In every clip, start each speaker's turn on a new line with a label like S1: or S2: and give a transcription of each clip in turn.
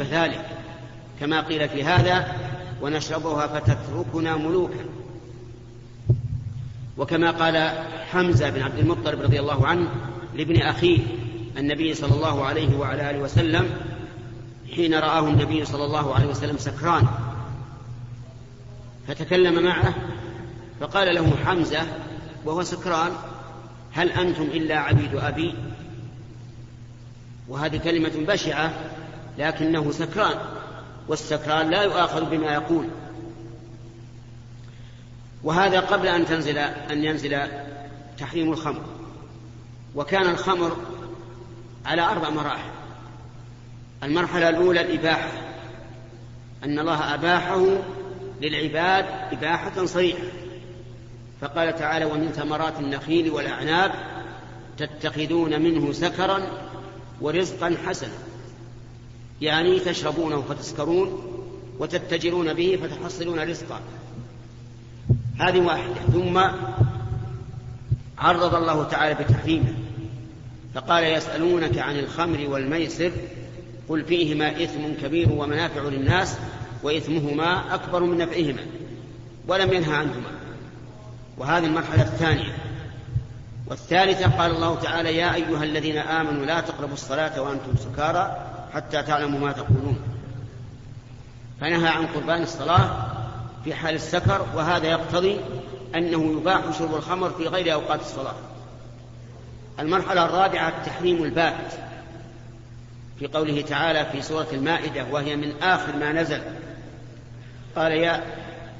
S1: أشبه ذلك كما قيل في هذا ونشربها فتتركنا ملوكا. وكما قال حمزة بن عبد المطلب رضي الله عنه لابن أخيه النبي صلى الله عليه وعلى آله وسلم حين رآه النبي صلى الله عليه وسلم سكران فتكلم معه فقال له حمزة وهو سكران هل أنتم إلا عبيد أبي؟ وهذه كلمة بشعة لكنه سكران والسكران لا يؤاخذ بما يقول. وهذا قبل أن تنزل أن ينزل تحريم الخمر. وكان الخمر على أربع مراحل. المرحلة الأولى الإباحة أن الله أباحه للعباد إباحة صريحة. فقال تعالى ومن ثمرات النخيل والأعناب تتخذون منه سكرا ورزقا حسنا. يعني تشربونه فتسكرون وتتجرون به فتحصلون رزقا. هذه واحدة. ثم عرض الله تعالى بتحريمه. فقال يسألونك عن الخمر والميسر قل فيهما إثم كبير ومنافع للناس وإثمهما أكبر من نفعهما ولم ينهى عنهما. وهذه المرحلة الثانية. والثالثة قال الله تعالى يا أيها الذين آمنوا لا تقربوا الصلاة وأنتم سكارى حتى تعلموا ما تقولون. فنهى عن قربان الصلاة في حال السكر وهذا يقتضي أنه يباح شرب الخمر في غير أوقات الصلاة. المرحلة الرابعة التحريم البات. في قوله تعالى في سورة المائدة وهي من آخر ما نزل. قال يا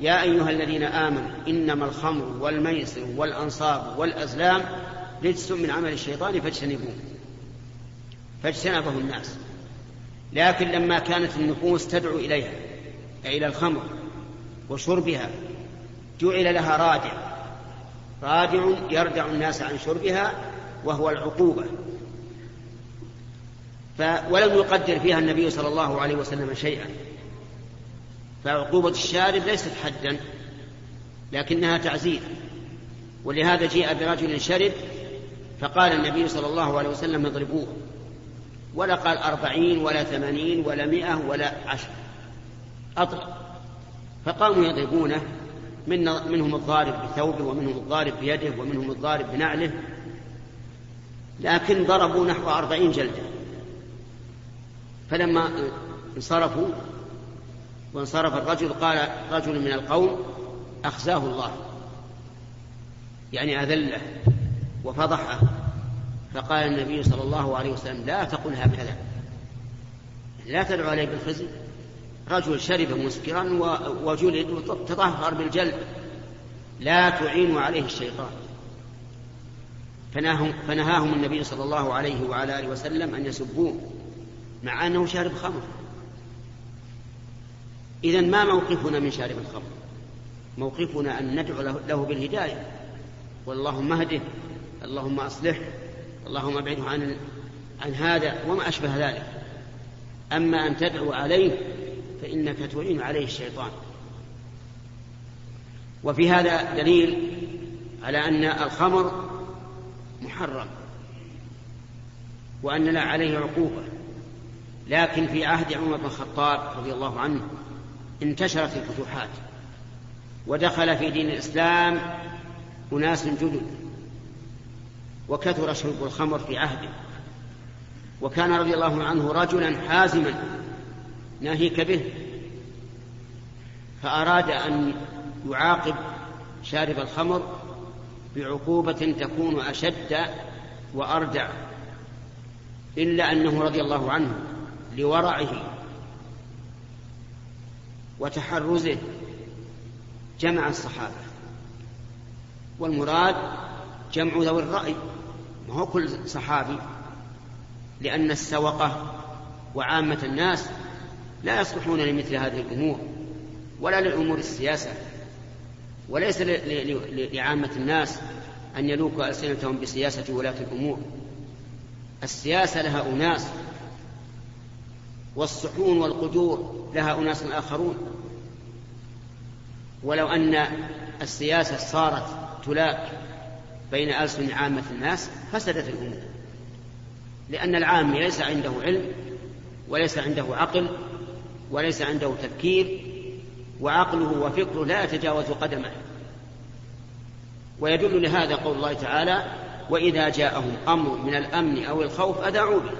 S1: يا أيها الذين آمنوا إنما الخمر والميسر والأنصاب والأزلام رجس من عمل الشيطان فاجتنبوه. فاجتنبه الناس. لكن لما كانت النفوس تدعو إليها أي إلى الخمر وشربها جعل لها رادع. رادع يردع الناس عن شربها وهو العقوبة. ف ولم يقدر فيها النبي صلى الله عليه وسلم شيئا. فعقوبة الشارب ليست حدا لكنها تعزير. ولهذا جيء برجل شرب فقال النبي صلى الله عليه وسلم اضربوه. ولا قال أربعين ولا ثمانين ولا مئة ولا عشر. أطلق فقاموا يضربونه من منهم الضارب بثوبه ومنهم الضارب بيده ومنهم الضارب بنعله لكن ضربوا نحو أربعين جلدة. فلما انصرفوا وانصرف الرجل قال رجل من القوم أخزاه الله يعني أذله وفضحه. فقال النبي صلى الله عليه وسلم لا تقل هكذا. لا تدعو عليه بالخزي. رجل شرب مسكرا وجلد وتطهر بالجلد. لا تعين عليه الشيطان. فنهاهم, فنهاهم النبي صلى الله عليه وعلى آله وسلم أن يسبوه مع أنه شارب خمر. اذا ما موقفنا من شارب الخمر؟ موقفنا أن ندعو له بالهداية. واللهم اهده اللهم أصلحه. اللهم ابعده عن عن هذا وما أشبه ذلك. أما أن تدعو عليه فإنك تعين عليه الشيطان. وفي هذا دليل على أن الخمر محرم وأن لا عليه عقوبة. لكن في عهد عمر بن الخطاب رضي الله عنه انتشرت الفتوحات ودخل في دين الإسلام أناس جدد. وكثر شرب الخمر في عهده. وكان رضي الله عنه رجلا حازما ناهيك به فأراد أن يعاقب شارب الخمر بعقوبة تكون أشد وأردع إلا أنه رضي الله عنه لورعه وتحرزه جمع الصحابة. والمراد جمع ذوي الرأي. ما هو كل صحابي. لأن السوقة وعامة الناس لا يصلحون لمثل هذه الأمور ولا لأمور السياسة وليس لعامة الناس أن يلوكوا ألسنتهم بسياسة ولاة الأمور. السياسة لها أناس والصحون والقدور لها أناس آخرون. ولو أن السياسة صارت تلاك بين ألسن عامة الناس فسدت الأمور. لأن العام ليس عنده علم وليس عنده عقل وليس عنده تفكير وعقله وفكره لا يتجاوز قدمه ويدل لهذا قول الله تعالى وإذا جاءهم أمر من الأمن أو الخوف أذاعوا به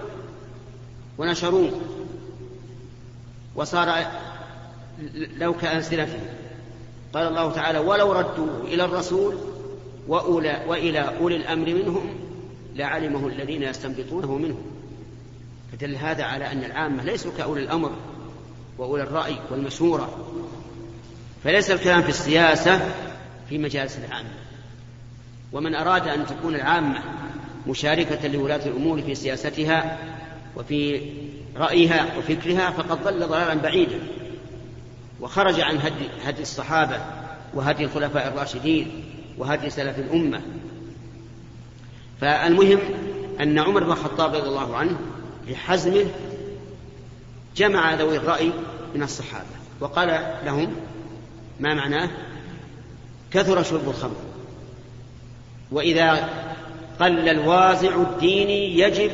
S1: ونشروه. وصار لو كأنسلته قال الله تعالى ولو ردوه إلى الرسول وأولى وإلى أولي الأمر منهم لعلمه الذين يستنبطونه منهم. فدل هذا على أن العامة ليسوا كأولي الأمر وأولي الرأي والمشورة فليس الكلام في السياسة في مجالس العامة. ومن أراد أن تكون العامة مشاركة لولاة الأمور في سياستها وفي رأيها وفكرها فقد ضل ضلالا بعيدا. وخرج عن هدي, هدي الصحابة وهدي الخلفاء الراشدين وهدي سلف الأمة. فالمهم أن عمر بن الخطاب رضي الله عنه بحزمه جمع ذوي الرأي من الصحابة وقال لهم ما معناه؟ كثر شرب الخمر. وإذا قل الوازع الديني يجب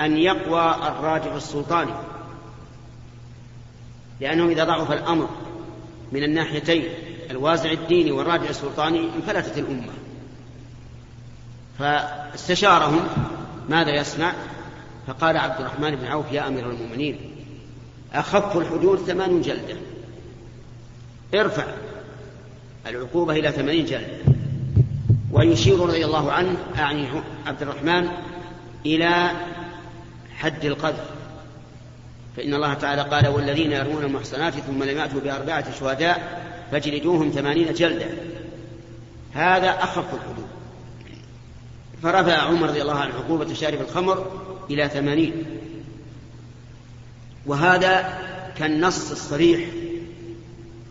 S1: أن يقوى الراجع السلطاني. لأنه إذا ضعف الأمر من الناحيتين الوازع الديني والراجع السلطاني انفلتت الأمة. فاستشارهم ماذا يصنع؟ فقال عبد الرحمن بن عوف يا أمير المؤمنين أخف الحدود ثمان جلدة. ارفع العقوبة إلى ثمانين جلدة. ويشير رضي الله عنه أعني عبد الرحمن إلى حد القذف. فإن الله تعالى قال والذين يرمون المحصنات ثم لم يأتوا بأربعة شهداء فاجلدوهم ثمانين جلدة. هذا أخف الحدود. فرفع عمر رضي الله عنه عقوبة شارب الخمر إلى ثمانين. وهذا كالنص الصريح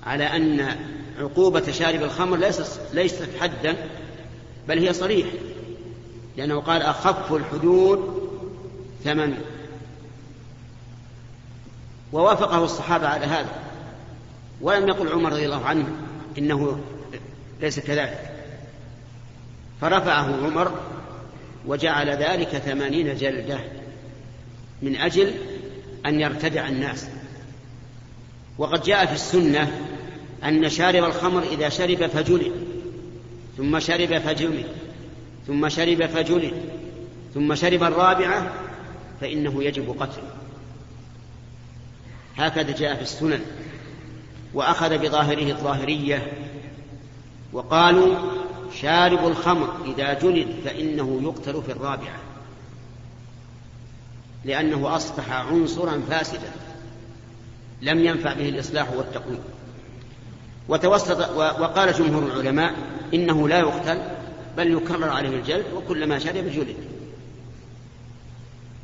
S1: على أن عقوبة شارب الخمر ليست ليست حدا بل هي صريح لأنه قال أخف الحدود ثمن ووافقه الصحابة على هذا. ولم يقل عمر رضي الله عنه إنه ليس كذلك. فرفعه عمر وجعل ذلك ثمانين جلدة من أجل أن يرتدع الناس. وقد جاء في السنة أن شارب الخمر إذا شرب فجلد ثم شرب فجلد ثم شرب فجلد ثم شرب الرابعة فإنه يجب قتله. هكذا جاء في السنن. وأخذ بظاهره الظاهرية وقالوا شارب الخمر إذا جلد فإنه يقتل في الرابعة لأنه أصبح عنصرا فاسدا لم ينفع به الإصلاح والتقويم. وتوسط وقال جمهور العلماء إنه لا يقتل بل يكرر عليه الجلد وكلما شرب جلد.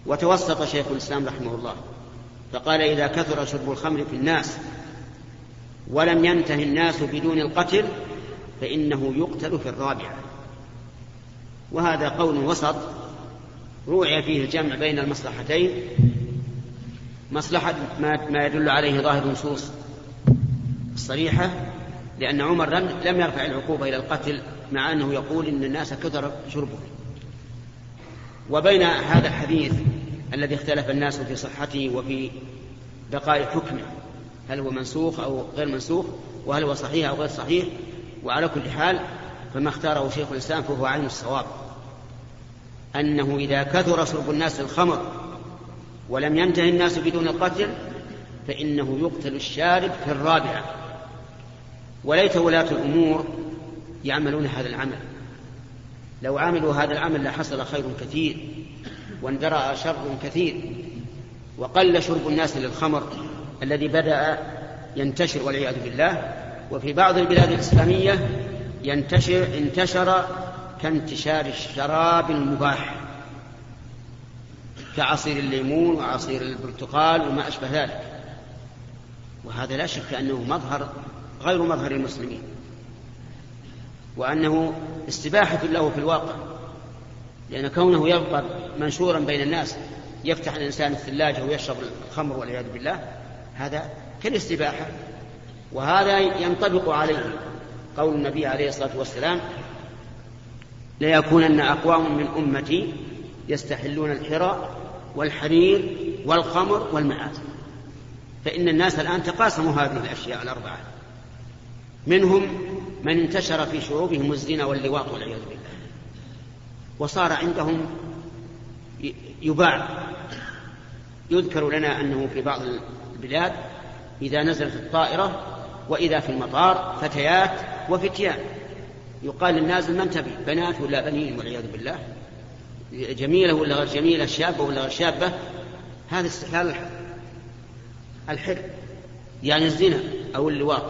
S1: وتوسط شيخ الإسلام رحمه الله فقال إذا كثر شرب الخمر في الناس ولم ينتهي الناس بدون القتل فإنه يقتل في الرابعة. وهذا قول وسط روعي فيه الجمع بين المصلحتين مصلحة ما يدل عليه ظاهر النصوص الصريحة لأن عمر لم يرفع العقوبة إلى القتل مع أنه يقول إن الناس كثر شربه. وبين هذا الحديث الذي اختلف الناس في صحته وفي بقاء حكمه هل هو منسوخ أو غير منسوخ وهل هو صحيح أو غير صحيح. وعلى كل حال فما اختاره شيخ الإسلام فهو عين الصواب. أنه إذا كثر شرب الناس الخمر ولم ينتهي الناس بدون القتل فإنه يقتل الشارب في الرابعة. وليت ولاة الأمور يعملون هذا العمل. لو عملوا هذا العمل لحصل خير كثير واندرأ شر كثير وقل شرب الناس للخمر الذي بدأ ينتشر والعياذ بالله وفي بعض البلاد الإسلامية ينتشر انتشر كانتشار الشراب المباح كعصير الليمون وعصير البرتقال وما أشبه ذلك. وهذا لا شك أنه مظهر غير مظهر المسلمين وأنه استباحة له في الواقع لأن كونه يبقى منشورا بين الناس يفتح الإنسان الثلاجة ويشرب الخمر والعياذ بالله هذا كالاستباحة. وهذا ينطبق عليه قول النبي عليه الصلاة والسلام ليكونن أقوام من أمتي يستحلون الحرى والحرير والخمر والمعازف فإن الناس الآن تقاسموا هذه الأشياء الأربعة. منهم من انتشر في شعوبهم الزنا واللواط والعياذ بالله. وصار عندهم يباع. يذكر لنا أنه في بعض البلاد إذا نزلت الطائرة وإذا في المطار فتيات وفتيان. يقال للنازل من تبي بنات ولا بنين والعياذ بالله. جميلة ولا غير جميلة شابة ولا غير شابة. هذا استحلال الحر يعني الزنا أو اللواط.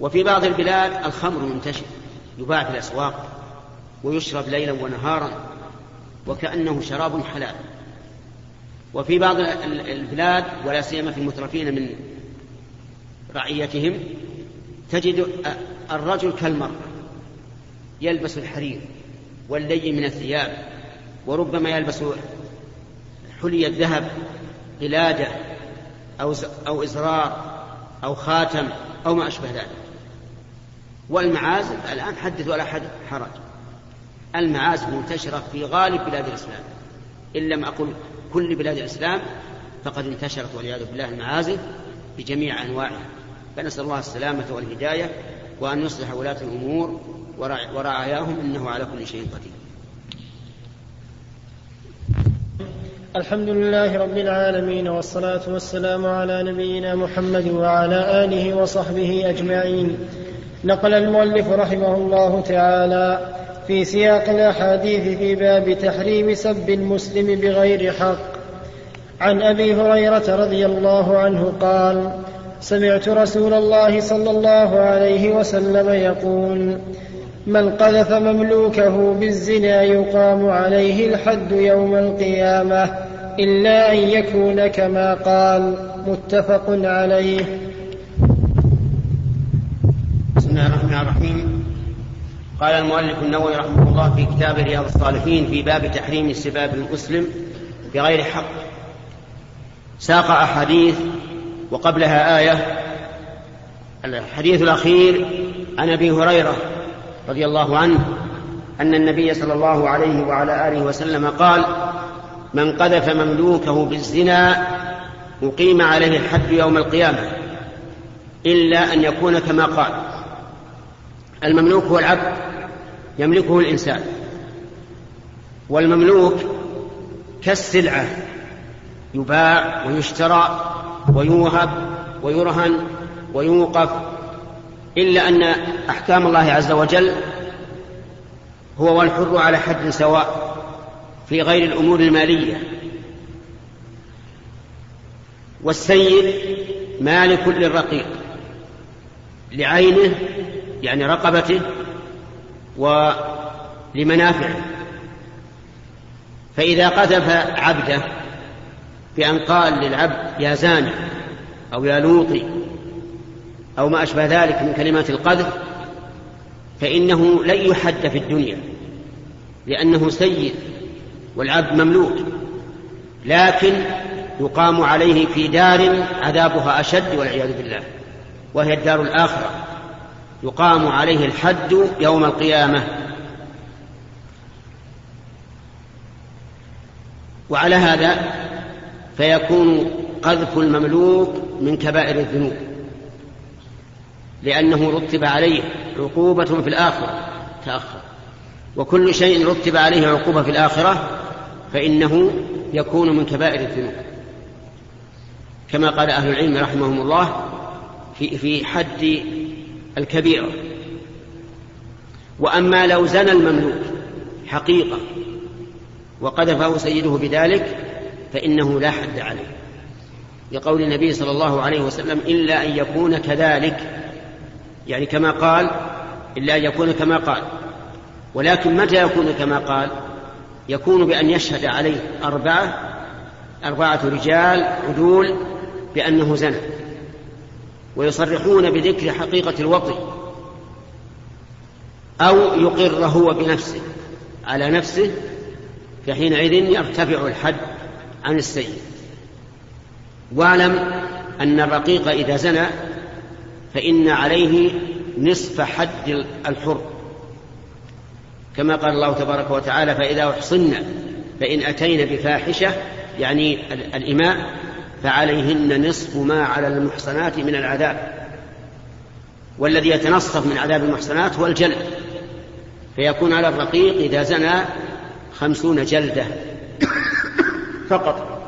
S1: وفي بعض البلاد الخمر منتشر يباع في الأسواق ويشرب ليلا ونهارا وكأنه شراب حلال. وفي بعض البلاد ولا سيما في المترفين من رعيتهم تجد الرجل كالمرأة يلبس الحرير واللي من الثياب وربما يلبس حلي الذهب قلادة أو أو إزرار أو خاتم أو ما أشبه ذلك. والمعازف الآن حدث ولا حد حرج. المعازف منتشرة في غالب بلاد الإسلام. إن لم أقل كل بلاد الإسلام فقد انتشرت والعياذ بالله المعازف بجميع أنواعها. فنسأل الله السلامة والهداية وأن يصلح ولاة الأمور ورعاياهم إنه على كل شيء قدير.
S2: الحمد لله رب العالمين والصلاة والسلام على نبينا محمد وعلى آله وصحبه أجمعين. نقل المؤلف رحمه الله تعالى في سياق الأحاديث في باب تحريم سب المسلم بغير حق. عن أبي هريرة رضي الله عنه قال سمعت رسول الله صلى الله عليه وسلم يقول من قذف مملوكه بالزنا يقام عليه الحد يوم القيامة إلا أن يكون كما قال. متفق عليه
S1: بسم الله الرحمن الرحيم قال المؤلف النووي رحمه الله في كتاب رياض الصالحين في باب تحريم سباب المسلم بغير حق. ساق أحاديث وقبلها آية. الحديث الأخير عن أبي هريرة رضي الله عنه أن النبي صلى الله عليه وعلى آله وسلم قال من قذف مملوكه بالزنا أقيم عليه الحد يوم القيامة إلا أن يكون كما قال. المملوك هو العبد. يملكه الإنسان. والمملوك كالسلعة يباع ويشترى ويوهب ويرهن ويوقف إلا أن أحكام الله عز وجل هو والحر على حد سواء في غير الأمور المالية. والسيد مالك للرقيق لعينه يعني رقبته ولمنافعه فإذا قذف عبده بأن قال للعبد يا زاني أو يا لوطي أو ما أشبه ذلك من كلمات القذف فإنه لن يحد في الدنيا لأنه سيد والعبد مملوك لكن يقام عليه في دار عذابها أشد والعياذ بالله وهي الدار الآخرة. يقام عليه الحد يوم القيامة. وعلى هذا فيكون قذف المملوك من كبائر الذنوب لأنه رتب عليه عقوبة في الآخرة تأخر. وكل شيء رتب عليه عقوبة في الآخرة فإنه يكون من كبائر الذنوب. كما قال أهل العلم رحمهم الله في في حد الكبيرة. وأما لو زنى المملوك حقيقة وقذفه سيده بذلك فإنه لا حد عليه. لقول النبي صلى الله عليه وسلم إلا أن يكون كذلك يعني كما قال إلا أن يكون كما قال. ولكن متى يكون كما قال؟ يكون بأن يشهد عليه أربعة أربعة رجال عدول بأنه زنى. ويصرحون بذكر حقيقة الوطي أو يقر هو بنفسه على نفسه فحينئذ يرتفع الحد عن السيد واعلم أن الرقيق إذا زنى فإن عليه نصف حد الحر. كما قال الله تبارك وتعالى فإذا أحصن فإن أتين بفاحشة يعني الإماء فعليهن نصف ما على المحصنات من العذاب والذي يتنصف من عذاب المحصنات هو الجلد. فيكون على الرقيق إذا زنى خمسون جلدة فقط.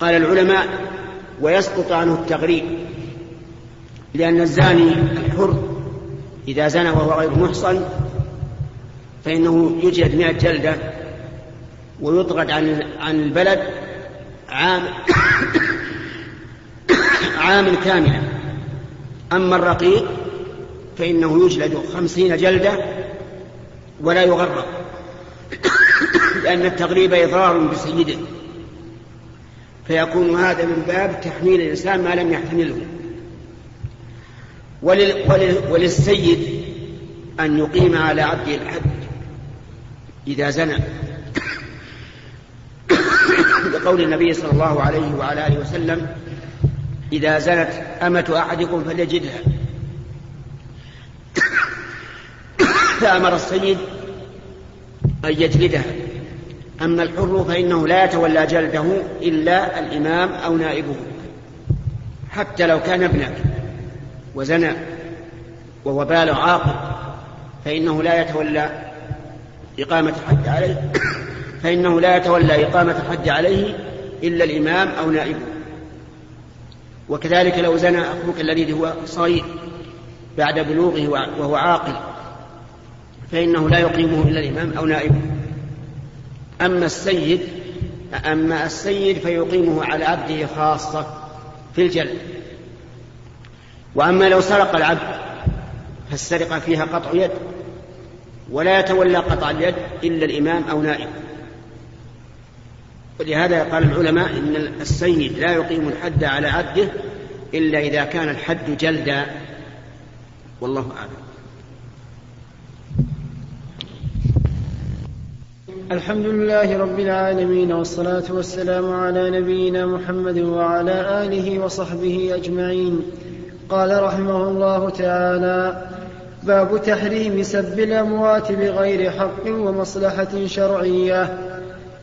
S1: قال العلماء ويسقط عنه التغريب لأن الزاني الحر إذا زنى وهو غير محصن فإنه يجلد مئة جلدة ويطرد عن عن البلد عام عام كاملا. أما الرقيق فإنه يجلد خمسين جلدة ولا يغرق لأن التغريب إضرار بسيده. فيكون هذا من باب تحميل الإنسان ما لم يحتمله. ولل ولل وللسيد أن يقيم على عبده الحد إذا زنى. لقول النبي صلى الله عليه وعلى آله وسلم إذا زنت أمة أحدكم فليجدها. فأمر السيد أن يجلدها. أما الحر فإنه لا يتولى جلده إلا الإمام أو نائبه حتى لو كان ابنك وزنى وهو بالغ عاقل فإنه لا يتولى إقامة الحد عليه. فإنه لا يتولى إقامة الحد عليه إلا الإمام أو نائبه. وكذلك لو زنى أخوك الذي هو صغير بعد بلوغه وهو عاقل فإنه لا يقيمه إلا الإمام أو نائبه. أما السيد أما السيد فيقيمه على عبده خاصة في الجلد. وأما لو سرق العبد فالسرقة فيها قطع يد ولا يتولى قطع اليد إلا الإمام أو نائب ولهذا قال العلماء إن السيد لا يقيم الحد على عبده إلا إذا كان الحد جلدا. والله أعلم.
S2: الحمد لله رب العالمين والصلاة والسلام على نبينا محمد وعلى آله وصحبه أجمعين. قال رحمه الله تعالى باب تحريم سب الأموات بغير حق ومصلحة شرعية.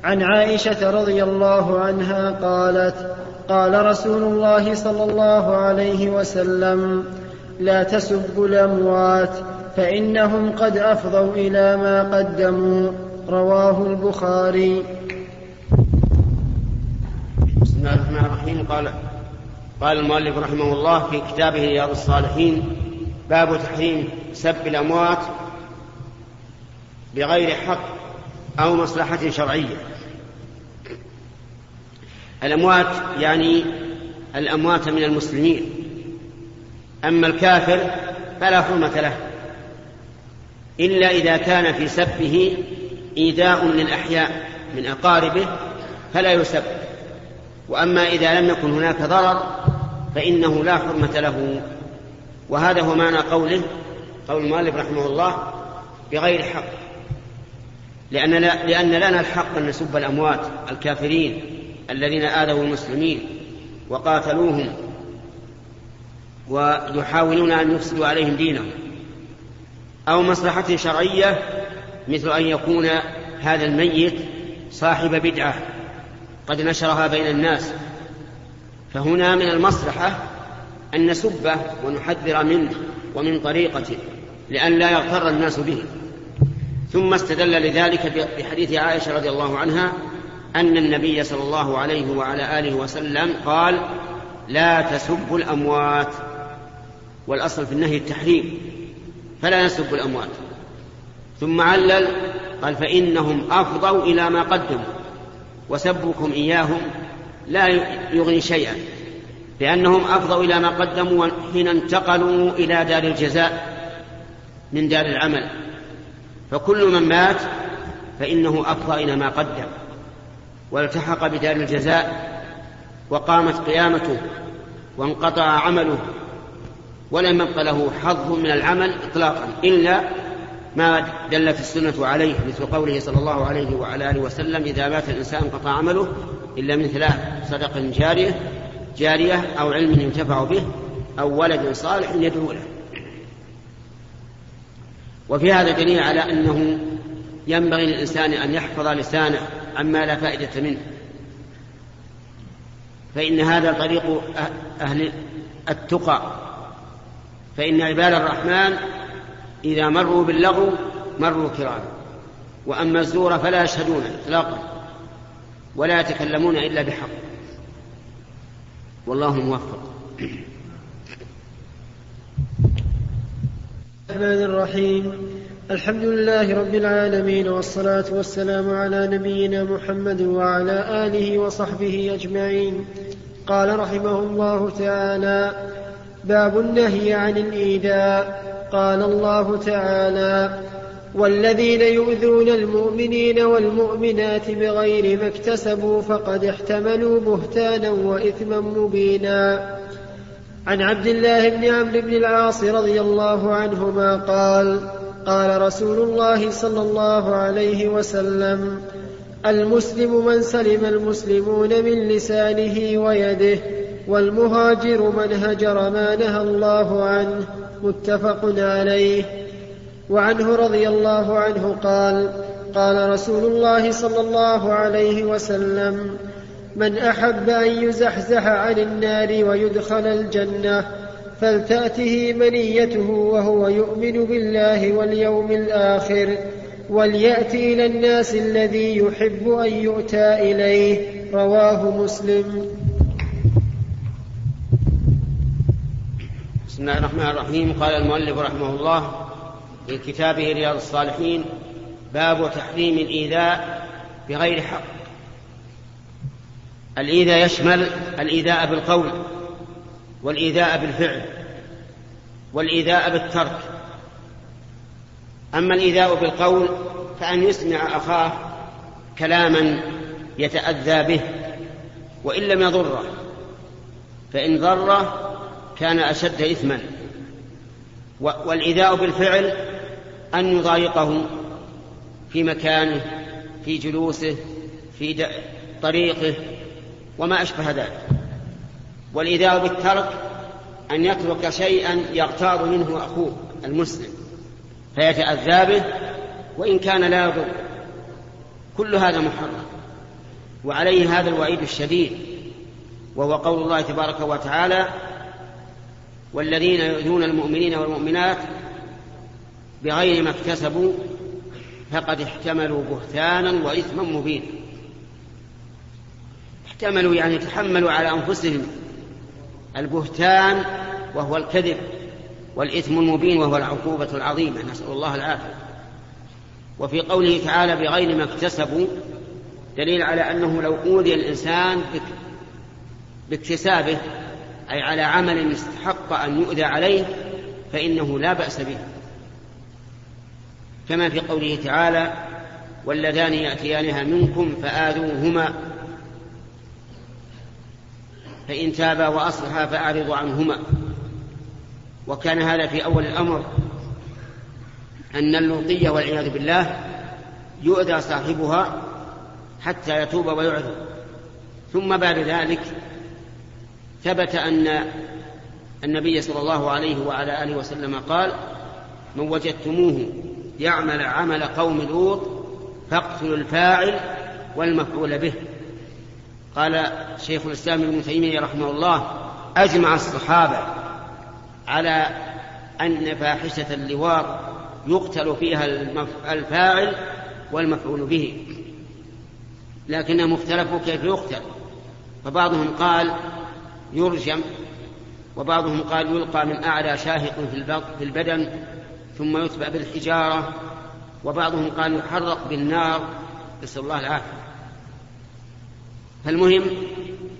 S2: عن عائشة رضي الله عنها قالت قال رسول الله صلى الله عليه وسلم لا تسبوا الأموات فإنهم قد أفضوا إلى ما قدموا رواه البخاري.
S1: بسم الله الرحمن الرحيم. قال قال المؤلف رحمه الله في كتابه رياض الصالحين باب تحريم سب الأموات بغير حق. أو مصلحة شرعية. الأموات يعني الأموات من المسلمين. أما الكافر فلا حرمة له. إلا إذا كان في سبه إيذاء للأحياء من أقاربه فلا يسب. وأما إذا لم يكن هناك ضرر فإنه لا حرمة له. وهذا هو معنى قوله قول المؤلف رحمه الله بغير حق. لأن, لأن لنا الحق أن نسب الأموات الكافرين الذين آذوا المسلمين وقاتلوهم ويحاولون أن يفسدوا عليهم دينهم أو مصلحة شرعية مثل أن يكون هذا الميت صاحب بدعة قد نشرها بين الناس. فهنا من المصلحة أن نسبه ونحذر منه ومن طريقته لأن لا يغتر الناس به. ثم استدل لذلك بحديث عائشة رضي الله عنها أن النبي صلى الله عليه وعلى آله وسلم قال لا تسبوا الأموات. والأصل في النهي التحريم فلا نسب الأموات. ثم علل قال فإنهم أفضوا إلى ما قدموا وسبكم إياهم لا يغني شيئا لأنهم أفضوا إلى ما قدموا حين انتقلوا إلى دار الجزاء من دار العمل. فكل من مات فإنه أفضى إلى ما قدم والتحق بدار الجزاء وقامت قيامته وانقطع عمله ولم يبق له حظ من العمل إطلاقا إلا ما دلت السنة عليه مثل قوله صلى الله عليه وعلى آله وسلم إذا مات الإنسان انقطع عمله إلا من ثلاث صدق جارية جارية أو علم ينتفع به أو ولد صالح يدعو له. وفي هذا دليل على أنه ينبغي للإنسان أن يحفظ لسانه عما لا فائدة منه. فإن هذا طريق أهل التقى. فإن عباد الرحمن إذا مروا باللغو مروا كراما وأما الزور فلا يشهدون إطلاقا ولا يتكلمون إلا بحق. والله موفق.
S2: الرحمن الرحيم. الحمد لله رب العالمين والصلاة والسلام على نبينا محمد وعلى آله وصحبه أجمعين. قال رحمه الله تعالى باب النهي عن الإيذاء. قال الله تعالى والذين يؤذون المؤمنين والمؤمنات بغير ما اكتسبوا فقد احتملوا بهتانا وإثما مبينا. عن عبد الله بن عمرو بن العاص رضي الله عنهما قال قال رسول الله صلى الله عليه وسلم المسلم من سلم المسلمون من لسانه ويده والمهاجر من هجر ما نهى الله عنه متفق عليه. وعنه رضي الله عنه قال قال رسول الله صلى الله عليه وسلم من أحب أن يزحزح عن النار ويدخل الجنة فلتأته منيته وهو يؤمن بالله واليوم الآخر وليات إلى الناس الذي يحب أن يؤتى إليه رواه مسلم.
S1: بسم الله الرحمن الرحيم. قال المؤلف رحمه الله في كتابه رياض الصالحين باب تحريم الإيذاء بغير حق. الإيذاء يشمل الإيذاء بالقول والإيذاء بالفعل والإيذاء بالترك. أما الإيذاء بالقول فأن يسمع أخاه كلاما يتأذى به وإن لم يضره فإن ضره كان أشد إثما. والإيذاء بالفعل أن يضايقه في مكانه في جلوسه في طريقه وما أشبه ذلك. والإيذاء بالترك أن يترك شيئا يغتاظ منه أخوه المسلم فيتأذى به وإن كان لا يضر. كل هذا محرم. وعليه هذا الوعيد الشديد وهو قول الله تبارك وتعالى والذين يؤذون المؤمنين والمؤمنات بغير ما اكتسبوا فقد احتملوا بهتانا واثما مبينا. احتملوا يعني تحملوا على أنفسهم البهتان وهو الكذب والإثم المبين وهو العقوبة العظيمة. نسأل الله العافية. وفي قوله تعالى بغير ما اكتسبوا دليل على أنه لو أوذي الإنسان باكتسابه أي على عمل استحق أن يؤذى عليه فإنه لا بأس به. كما في قوله تعالى واللذان يأتيانها منكم فآذوهما فإن تابا وأصلحا فأعرضوا عنهما. وكان هذا في أول الأمر أن اللوطية والعياذ بالله يؤذى صاحبها حتى يتوب ويعذر. ثم بعد ذلك ثبت أن النبي صلى الله عليه وعلى آله وسلم قال من وجدتموه يعمل عمل قوم لوط فاقتلوا الفاعل والمفعول به. قال شيخ الإسلام ابن تيمية رحمه الله أجمع الصحابة على أن فاحشة اللواط يقتل فيها الفاعل والمفعول به لكنهم اختلفوا كيف يقتل. فبعضهم قال يرجم وبعضهم قال يلقى من أعلى شاهق في البدن ثم يتبع بالحجارة وبعضهم قال يحرق بالنار نسأل الله العافية. فالمهم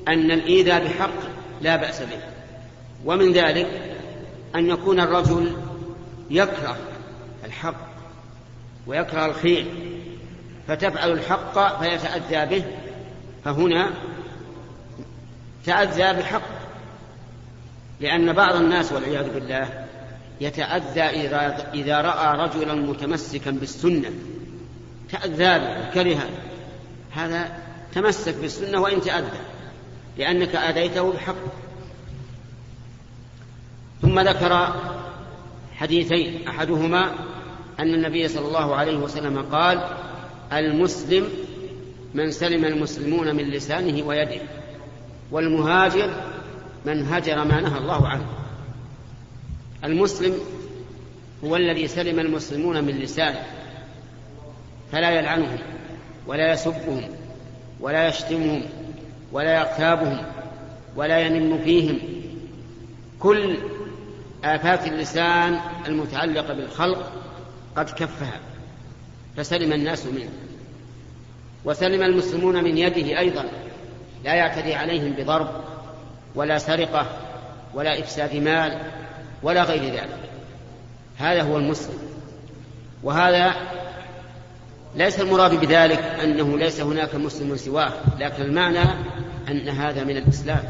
S1: أن الإيذاء بحق لا بأس به. ومن ذلك أن يكون الرجل يكره الحق ويكره الخير فتفعل الحق فيتأذى به. فهنا تأذى بحق لأن بعض الناس والعياذ بالله يتأذى إذا رأى رجلا متمسكا بالسنة تأذى به هذا تمسك بالسنة وإن تأذى لأنك آذيته بحق. ثم ذكر حديثين أحدهما أن النبي صلى الله عليه وسلم قال المسلم من سلم المسلمون من لسانه ويده والمهاجر من هجر ما نهى الله عنه. المسلم هو الذي سلم المسلمون من لسانه فلا يلعنهم ولا يسبهم. ولا يشتمهم ولا يغتابهم ولا ينم فيهم. كل آفات اللسان المتعلقة بالخلق قد كفها فسلم الناس منه. وسلم المسلمون من يده أيضا لا يعتدي عليهم بضرب ولا سرقة ولا إفساد مال ولا غير ذلك. هذا هو المسلم. وهذا ليس المراد بذلك أنه ليس هناك مسلم سواه لكن المعنى أن هذا من الإسلام.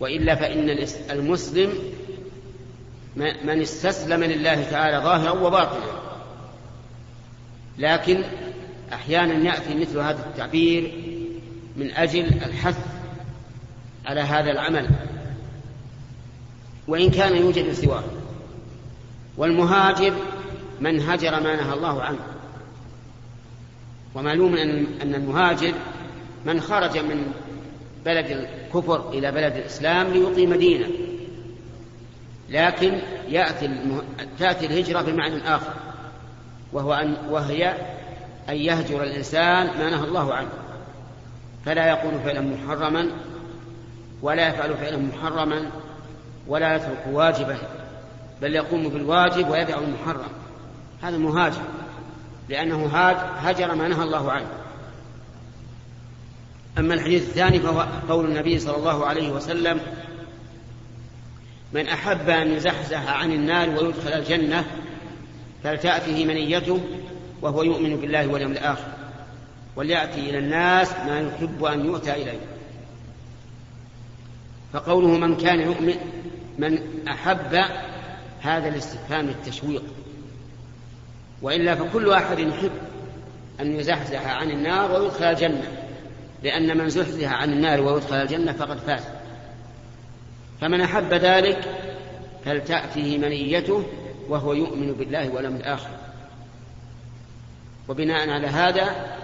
S1: وإلا فإن المسلم من استسلم لله تعالى ظاهرا وباطنا. لكن أحيانا يأتي مثل هذا التعبير من أجل الحث على هذا العمل. وإن كان يوجد سواه. والمهاجر من هجر ما نهى الله عنه. ومعلوم أن المهاجر من خرج من بلد الكفر إلى بلد الإسلام ليقيم دينه. لكن يأتي المه... تأتي الهجرة بمعنى آخر وهو أن وهي أن يهجر الإنسان ما نهى الله عنه. فلا يكون فعلا محرما ولا يفعل فعلا محرما ولا يترك واجبا بل يقوم بالواجب ويدع المحرم. هذا مهاجر. لأنه هجر ما نهى الله عنه. أما الحديث الثاني فهو قول النبي صلى الله عليه وسلم من أحب أن يزحزح عن النار ويدخل الجنة فلتأته منيته وهو يؤمن بالله واليوم الآخر وليأتي إلى الناس ما يحب أن يؤتى إليه. فقوله من كان يؤمن من أحب هذا الاستفهام التشويق. وإلا فكل أحد يحب أن يزحزح عن النار ويدخل الجنة لأن من زحزح عن النار ويدخل الجنة فقد فاز. فمن أحب ذلك فلتأته منيته وهو يؤمن بالله واليوم الآخر. وبناء على هذا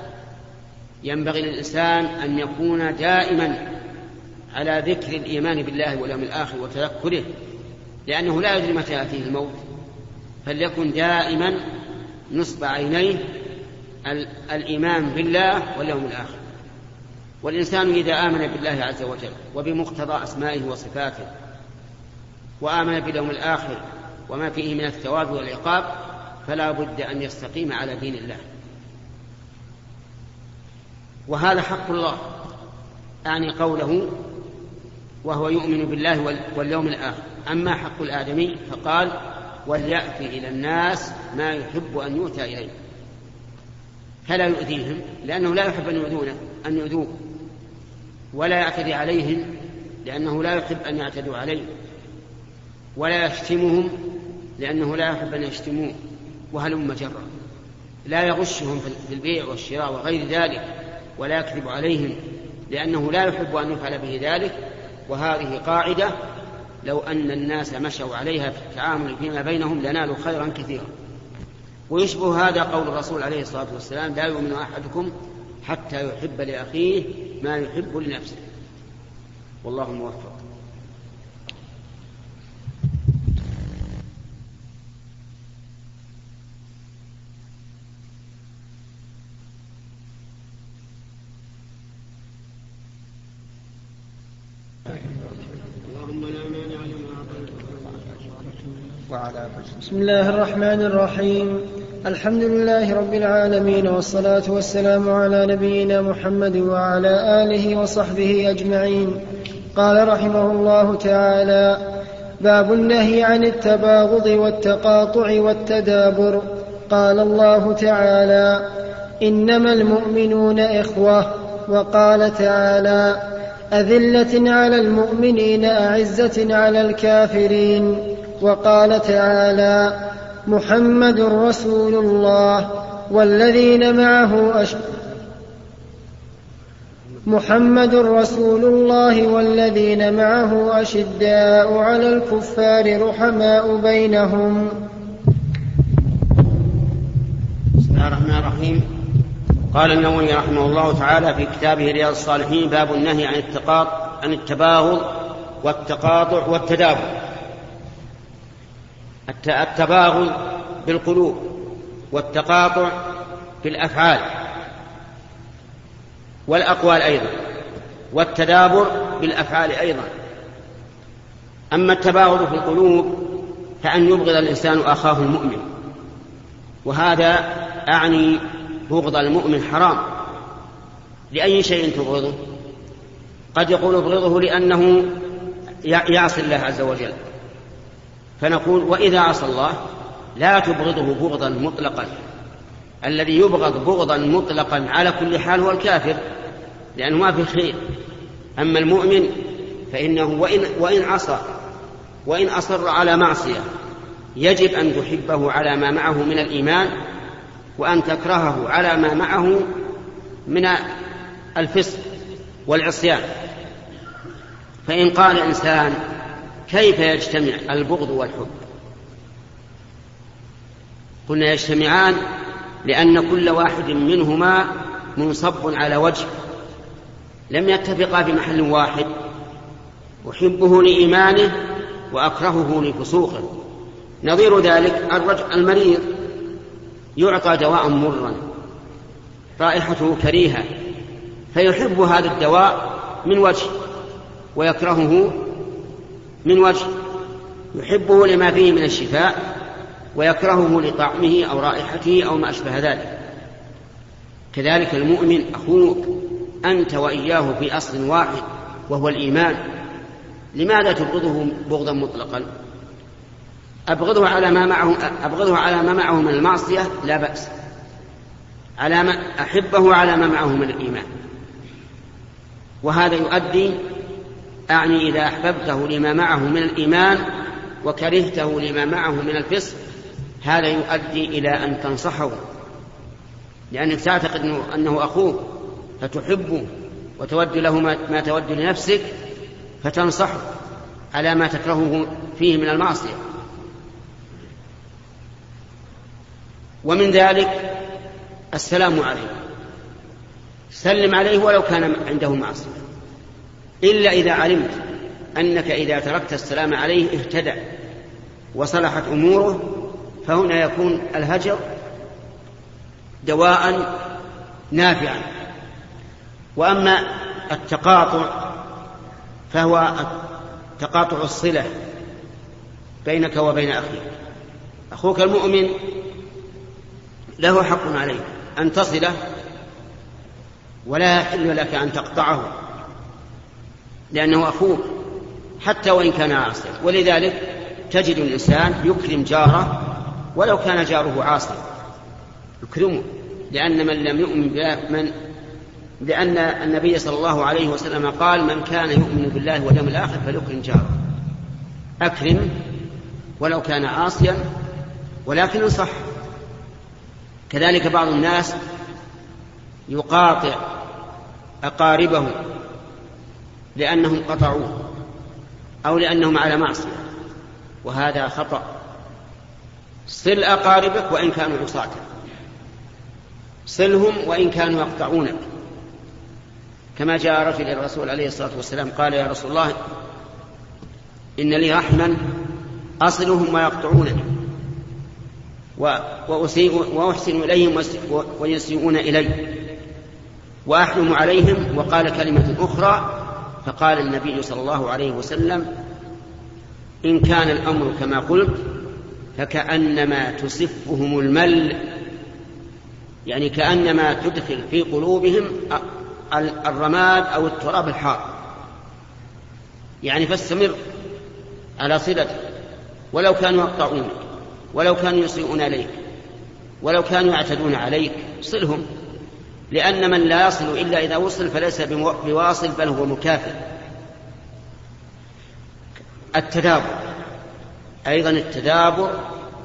S1: ينبغي للإنسان أن يكون دائما على ذكر الإيمان بالله واليوم الآخر وتذكره لأنه لا يدري متى يأتيه الموت فليكن دائما نصب عينيه الإيمان بالله واليوم الآخر. والإنسان إذا آمن بالله عز وجل وبمقتضى أسمائه وصفاته وآمن باليوم الآخر وما فيه من الثواب والعقاب فلا بد أن يستقيم على دين الله. وهذا حق الله. أعني قوله وهو يؤمن بالله واليوم الآخر. أما حق الآدمي فقال وليأتي إلى الناس ما يحب أن يؤتى إليه. فلا يؤذيهم لأنه لا يحب أن يؤذونه أن يؤذوه. ولا يعتدي عليهم لأنه لا يحب أن يعتدوا عليه. ولا يشتمهم لأنه لا يحب أن يشتموه. وهلم جرا. لا يغشهم في البيع والشراء وغير ذلك ولا يكذب عليهم لأنه لا يحب أن يفعل به ذلك. وهذه قاعدة لو أن الناس مشوا عليها في التعامل فيما بينهم لنالوا خيرا كثيرا. ويشبه هذا قول الرسول عليه الصلاة والسلام لا يؤمن أحدكم حتى يحب لأخيه ما يحب لنفسه. والله موفق.
S2: وعلى بسم الله الرحمن الرحيم. الحمد لله رب العالمين والصلاة والسلام على نبينا محمد وعلى آله وصحبه أجمعين. قال رحمه الله تعالى باب النهي عن التباغض والتقاطع والتدابر. قال الله تعالى إنما المؤمنون إخوة. وقال تعالى أذلة على المؤمنين أعزة على الكافرين. وقال تعالى محمد رسول الله والذين معه أش... محمد رسول الله والذين معه أشداء على الكفار رحماء بينهم.
S1: بسم الله الرحمن الرحيم. قال النووي رحمه الله تعالى في كتابه رياض الصالحين باب النهي عن عن التباغض والتقاطع والتدابر. التباغض بالقلوب والتقاطع بالافعال والأقوال أيضا والتدابر بالأفعال أيضا. أما التباغض في القلوب فأن يبغض الإنسان أخاه المؤمن وهذا أعني بغض المؤمن حرام لأي شيء تبغضه. قد يقول ابغضه لأنه يعصي الله عز وجل. فنقول وإذا عصى الله لا تبغضه بغضا مطلقا. الذي يبغض بغضا مطلقا على كل حال هو الكافر لأنه ما في خير. أما المؤمن فإنه وإن, وإن عصى وإن أصر على معصية يجب أن تحبه على ما معه من الإيمان وأن تكرهه على ما معه من الفسق والعصيان. فإن قال إنسان كيف يجتمع البغض والحب؟ قلنا يجتمعان لأن كل واحد منهما منصب على وجه لم يتفقا في محل واحد أحبه لإيمانه وأكرهه لفسوقه. نظير ذلك الرجل المريض يعطى دواء مرا رائحته كريهة فيحب هذا الدواء من وجه ويكرهه من وجه يحبه لما فيه من الشفاء ويكرهه لطعمه أو رائحته أو ما أشبه ذلك. كذلك المؤمن أخوك أنت وإياه في أصل واحد وهو الإيمان لماذا تبغضه بغضا مطلقا؟ أبغضه على ما معه أبغضه على ما معه من المعصية؟ لا بأس. على ما أحبه على ما معه من الإيمان. وهذا يؤدي أعني إذا أحببته لما معه من الإيمان وكرهته لما معه من الفسق هذا يؤدي إلى أن تنصحه. لأنك تعتقد أنه, أخوك فتحبه وتود له ما تود لنفسك فتنصحه على ما تكرهه فيه من المعصية. ومن ذلك السلام عليه. سلم عليه ولو كان عنده معصية. إلا إذا علمت أنك إذا تركت السلام عليه اهتدى وصلحت أموره فهنا يكون الهجر دواء نافعا. وأما التقاطع فهو تقاطع الصلة بينك وبين أخيك. أخوك المؤمن له حق عليك أن تصله ولا يحل لك أن تقطعه. لأنه أخوك حتى وإن كان عاصيا. ولذلك تجد الإنسان يكرم جاره ولو كان جاره عاصيا. يكرمه لأن من لم يؤمن من لأن النبي صلى الله عليه وسلم قال من كان يؤمن بالله واليوم الآخر فليكرم جاره. أكرم ولو كان عاصيا ولكن صح. كذلك بعض الناس يقاطع أقاربه لأنهم قطعوه أو لأنهم على معصية وهذا خطأ. صل أقاربك وإن كانوا عصاة صلهم وإن كانوا يقطعونك. كما جاء رجل الرسول عليه الصلاة والسلام قال يا رسول الله إن لي رحما أصلهم ويقطعونني وأسيء وأحسن إليهم ويسيئون إلي وأحلم عليهم وقال كلمة أخرى فقال النبي صلى الله عليه وسلم إن كان الأمر كما قلت فكأنما تصفهم المل يعني كأنما تدخل في قلوبهم الرماد أو التراب الحار. يعني فاستمر على صلتك ولو كانوا يقطعونك ولو كانوا يسيئون إليك ولو كانوا يعتدون عليك صلهم. لأن من لا يصل إلا إذا وصل فليس بواصل بل هو مكافئ. التدابر. أيضا التدابر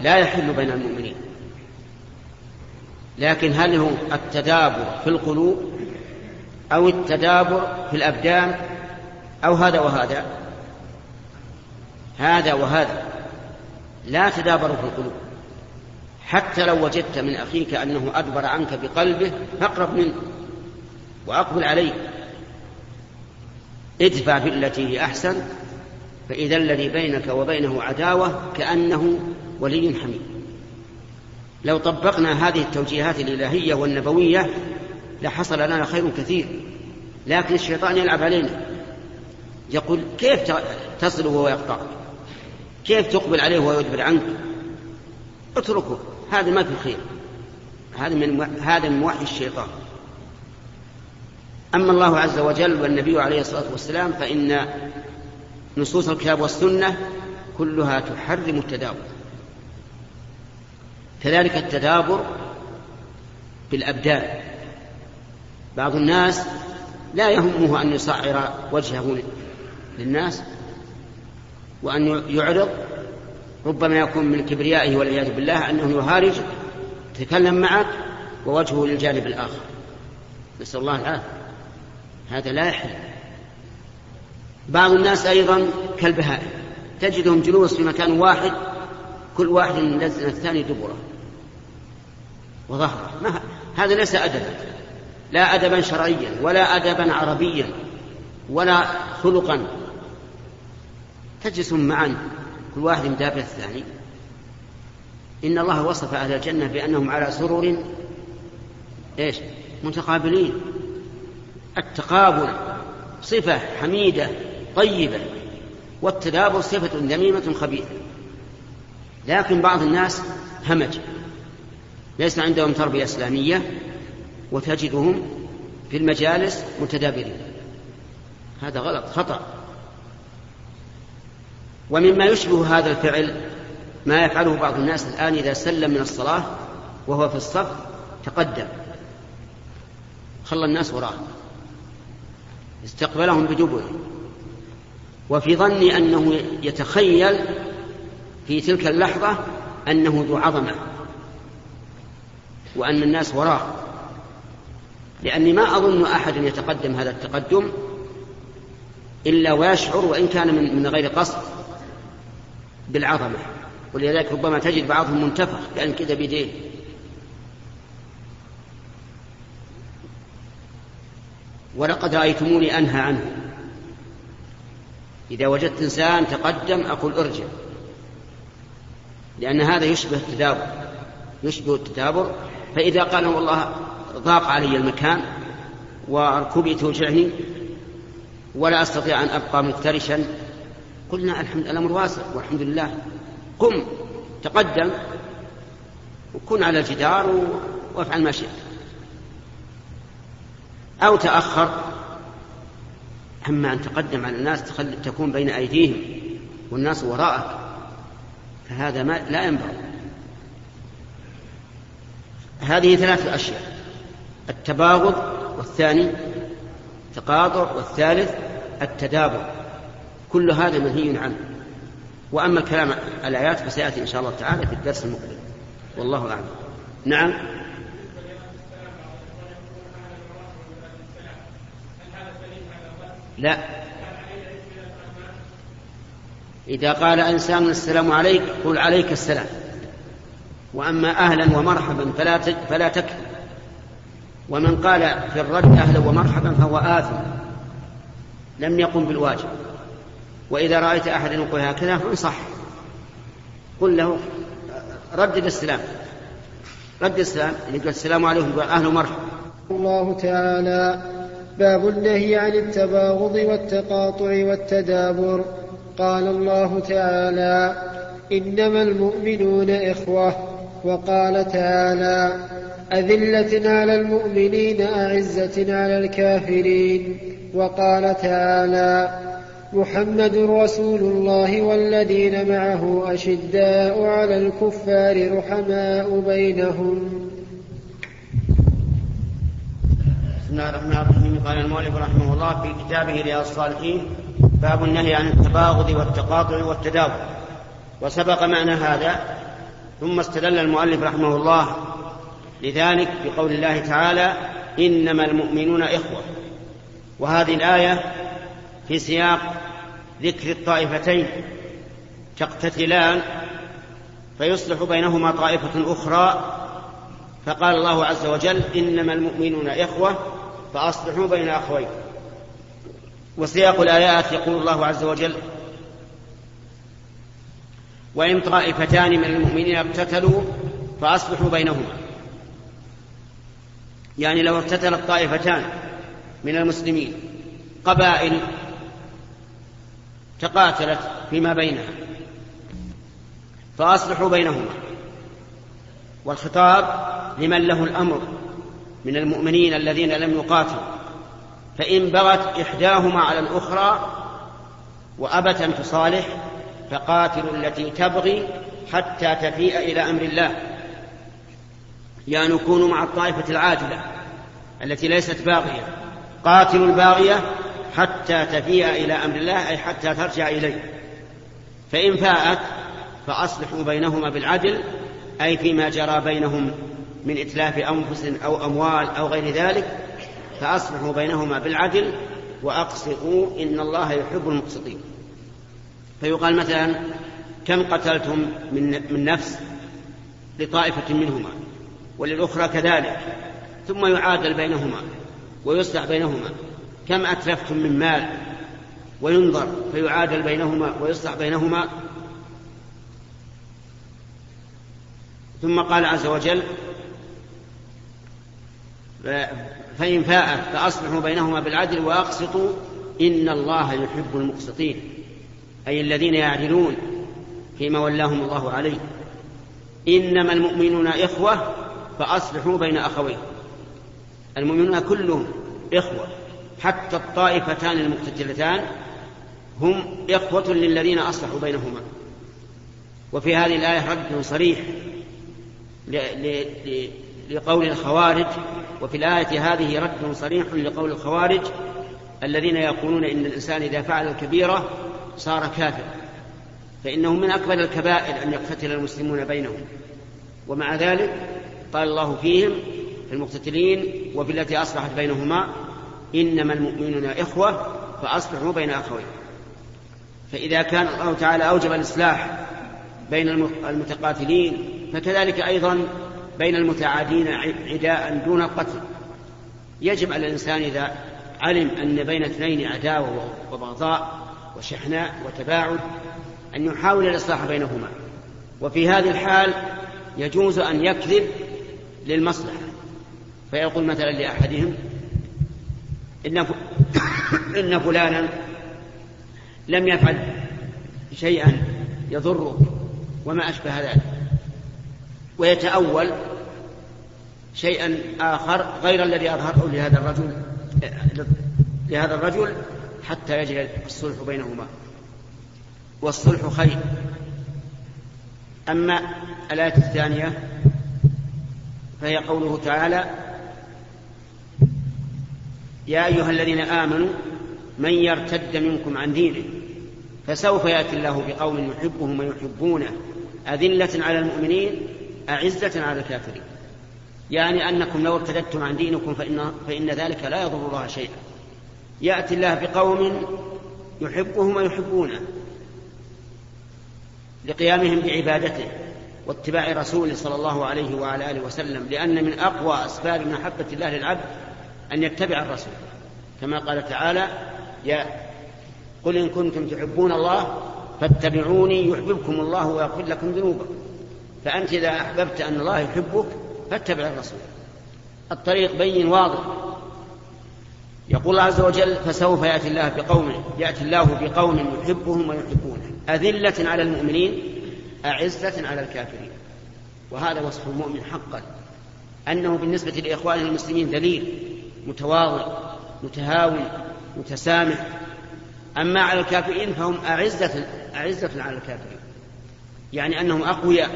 S1: لا يحل بين المؤمنين. لكن هل هو التدابر في القلوب أو التدابر في الأبدان أو هذا وهذا؟ هذا وهذا. لا تدابر في القلوب. حتى لو وجدت من أخيك أنه أدبر عنك بقلبه فاقرب منه وأقبل عليه. ادفع بالتي هي أحسن فإذا الذي بينك وبينه عداوة كأنه ولي حميد. لو طبقنا هذه التوجيهات الإلهية والنبوية لحصل لنا خير كثير لكن الشيطان يلعب علينا. يقول كيف تصل وهو يقطع؟ كيف تقبل عليه وهو يدبر عنك؟ اتركه. هذا ما في خير هذا من هذا من وحي الشيطان. أما الله عز وجل والنبي عليه الصلاة والسلام فإن نصوص الكتاب والسنة كلها تحرم التدابر. كذلك التدابر بالأبدان. بعض الناس لا يهمه أن يصعر وجهه للناس وأن يعرض ربما يكون من كبريائه والعياذ بالله أنه يهارج يتكلم معك ووجهه للجانب الآخر. نسأل الله العافية. هذا لا يحل. بعض الناس أيضا كالبهائم تجدهم جلوس في مكان واحد كل واحد من الثاني دبره وظهره. ما هذا ليس أدبا. لا أدبا شرعيا ولا أدبا عربيا ولا خلقا تجلسون معا. كل واحد مدافع الثاني. إن الله وصف أهل الجنة بأنهم على سرر إيش؟ متقابلين. التقابل صفة حميدة طيبة والتدابر صفة ذميمة خبيثة. لكن بعض الناس همج. ليس عندهم تربية إسلامية وتجدهم في المجالس متدابرين. هذا غلط خطأ. ومما يشبه هذا الفعل ما يفعله بعض الناس الآن إذا سلم من الصلاة وهو في الصف تقدم. خلى الناس وراه استقبلهم بدبره وفي ظني أنه يتخيل في تلك اللحظة أنه ذو عظمة وأن الناس وراه لأني ما أظن أحد يتقدم هذا التقدم إلا ويشعر وإن كان من, من غير قصد. بالعظمة. ولذلك ربما تجد بعضهم منتفخ كأن كذا بيديه ولقد رأيتموني أنهى عنه. إذا وجدت إنسان تقدم أقول ارجع. لأن هذا يشبه التدابر. يشبه التدابر. فإذا قال والله ضاق علي المكان وركبي توجعني ولا أستطيع أن أبقى مفترشا قلنا الحمد الأمر واسع والحمد لله. قم تقدم وكن على الجدار وافعل ما شئت. أو تأخر أما أن تقدم على الناس تكون بين أيديهم والناس وراءك فهذا ما لا ينبغي. هذه ثلاث أشياء. التباغض والثاني تقاطع والثالث التدابر. كل هذا منهي عنه. وأما الكلام الآيات فسيأتي إن شاء الله تعالى في الدرس المقبل. والله أعلم. نعم. لا. إذا قال إنسان السلام عليك قل عليك السلام. وأما أهلا ومرحبا فلا فلا تكفر ومن قال في الرد أهلا ومرحبا فهو آثم. لم يقم بالواجب. وإذا رأيت أحدا يقول هكذا فانصح قل له ردد السلام رد السلام يقول السلام عليكم يقول أهلا ومرحبا
S2: الله تعالى باب النهي عن التباغض والتقاطع والتدابر. قال الله تعالى إنما المؤمنون إخوة. وقال تعالى أذلة على المؤمنين أعزة على الكافرين. وقال تعالى محمد رسول الله والذين معه أشداء على الكفار رحماء بينهم.
S1: بسم الله الرحمن الرحيم. قال المؤلف رحمه الله في كتابه رياض الصالحين باب النهي عن التباغض والتقاطع والتداول وسبق معنى هذا ثم استدل المؤلف رحمه الله لذلك بقول الله تعالى إنما المؤمنون إخوة. وهذه الآية في سياق ذكر الطائفتين تقتتلان فيصلح بينهما طائفة أخرى. فقال الله عز وجل إنما المؤمنون إخوة فأصلحوا بين أخوين. وسياق الآيات يقول الله عز وجل وإن طائفتان من المؤمنين اقتتلوا فأصلحوا بينهما. يعني لو اقتتلت طائفتان من المسلمين قبائل تقاتلت فيما بينها. فأصلحوا بينهما. والخطاب لمن له الأمر من المؤمنين الذين لم يقاتلوا. فإن بغت إحداهما على الأخرى وأبت أن تصالح فقاتلوا التي تبغي حتى تفيء إلى أمر الله. يعني كونوا مع الطائفة العاجلة التي ليست باغية. قاتلوا الباغية حتى تفيء إلى أمر الله أي حتى ترجع إليه. فإن فاءت فأصلحوا بينهما بالعدل أي فيما جرى بينهم من إتلاف أنفس أو أموال أو غير ذلك فأصلحوا بينهما بالعدل وأقسطوا إن الله يحب المقسطين. فيقال مثلا كم قتلتم من من نفس لطائفة منهما وللأخرى كذلك ثم يعادل بينهما ويصلح بينهما. كم أتلفتم من مال وينظر فيعادل بينهما ويصلح بينهما؟ ثم قال عز وجل فإن فاءت فأصلحوا بينهما بالعدل وأقسطوا إن الله يحب المقسطين أي الذين يعدلون فيما ولاهم الله عليه. إنما المؤمنون إخوة فأصلحوا بين أخويكم المؤمنون كلهم إخوة. حتى الطائفتان المقتتلتان هم إخوة للذين أصلحوا بينهما. وفي هذه الآية رد صريح لقول الخوارج وفي الآية هذه رد صريح لقول الخوارج الذين يقولون إن الإنسان إذا فعل الكبيرة صار كافرا. فإنه من أكبر الكبائر أن يقتتل المسلمون بينهم. ومع ذلك قال الله فيهم في المقتتلين وفي التي أصلحت بينهما إنما المؤمنون إخوة فأصلحوا بين أخوين. فإذا كان الله تعالى أوجب الإصلاح بين المتقاتلين فكذلك أيضا بين المتعادين عداء دون القتل يجب على الإنسان إذا علم أن بين اثنين عداوة وبغضاء وشحناء وتباعد أن يحاول الإصلاح بينهما. وفي هذه الحال يجوز أن يكذب للمصلحة. فيقول مثلا لأحدهم إن إن فلانا لم يفعل شيئا يضرك وما أشبه ذلك ويتأول شيئا آخر غير الذي أظهره لهذا الرجل لهذا الرجل حتى يجري الصلح بينهما. والصلح خير. أما الآية الثانية فهي قوله تعالى يا أيها الذين آمنوا من يرتد منكم عن دينه فسوف يأتي الله بقوم يحبهم ويحبونه. أذلة على المؤمنين أعزة على الكافرين. يعني أنكم لو ارتدتم عن دينكم فإن, فإن ذلك لا يضر الله شيئا. يأتي الله بقوم يحبهم ويحبونه لقيامهم بعبادته واتباع رسوله صلى الله عليه وعلى آله وسلم لأن من أقوى أسباب محبة الله للعبد أن يتبع الرسول كما قال تعالى يا قل إن كنتم تحبون الله فاتبعوني يحببكم الله ويغفر لكم ذنوبكم. فأنت إذا أحببت أن الله يحبك فاتبع الرسول. الطريق بين واضح. يقول الله عز وجل فسوف يأتي الله بقوم يأتي الله بقوم يحبهم ويحبونه. أذلة على المؤمنين أعزة على الكافرين. وهذا وصف المؤمن حقا. أنه بالنسبة لإخوانه المسلمين ذليل متواضع متهاون متسامح. أما على الكافرين فهم أعزة أعزة على الكافرين. يعني أنهم أقوياء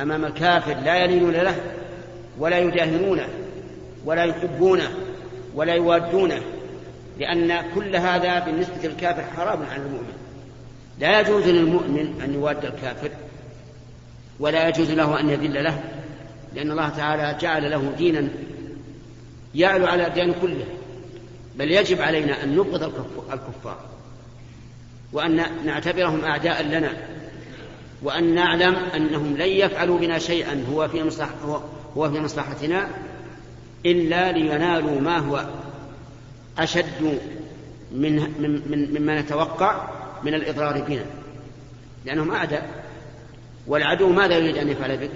S1: أمام الكافر لا يلينون له ولا يداهنونه ولا يحبونه ولا يوادونه لأن كل هذا بالنسبة للكافر حرام على المؤمن. لا يجوز للمؤمن أن يواد الكافر ولا يجوز له أن يذل له لأن الله تعالى جعل له دينا يعلو على الأديان كله بل يجب علينا أن نبغض الكفار وأن نعتبرهم أعداء لنا وأن نعلم أنهم لن يفعلوا بنا شيئا هو في مصلح هو في مصلحتنا إلا لينالوا ما هو أشد من من مما نتوقع من الإضرار بنا لأنهم أعداء. والعدو ماذا يريد أن يفعل بك؟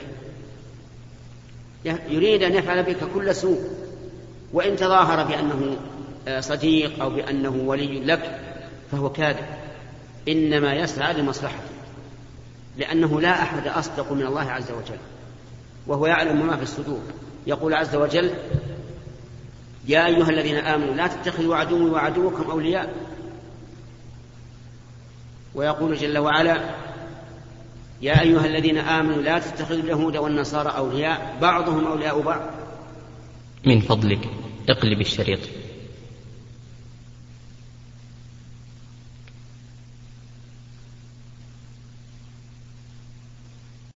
S1: يريد أن يفعل بك كل سوء. وإن تظاهر بأنه آه، صديق أو بأنه ولي لك فهو كاذب. إنما يسعى لمصلحته لأنه لا أحد أصدق من الله عز وجل وهو يعلم ما في الصدور. يقول عز وجل يا أيها الذين آمنوا لا تتخذوا عدوي وعدوكم أولياء. ويقول جل وعلا يا أيها الذين آمنوا لا تتخذوا اليهود والنصارى أولياء بعضهم أولياء بعض.
S3: من فضلك. اقلب الشريط.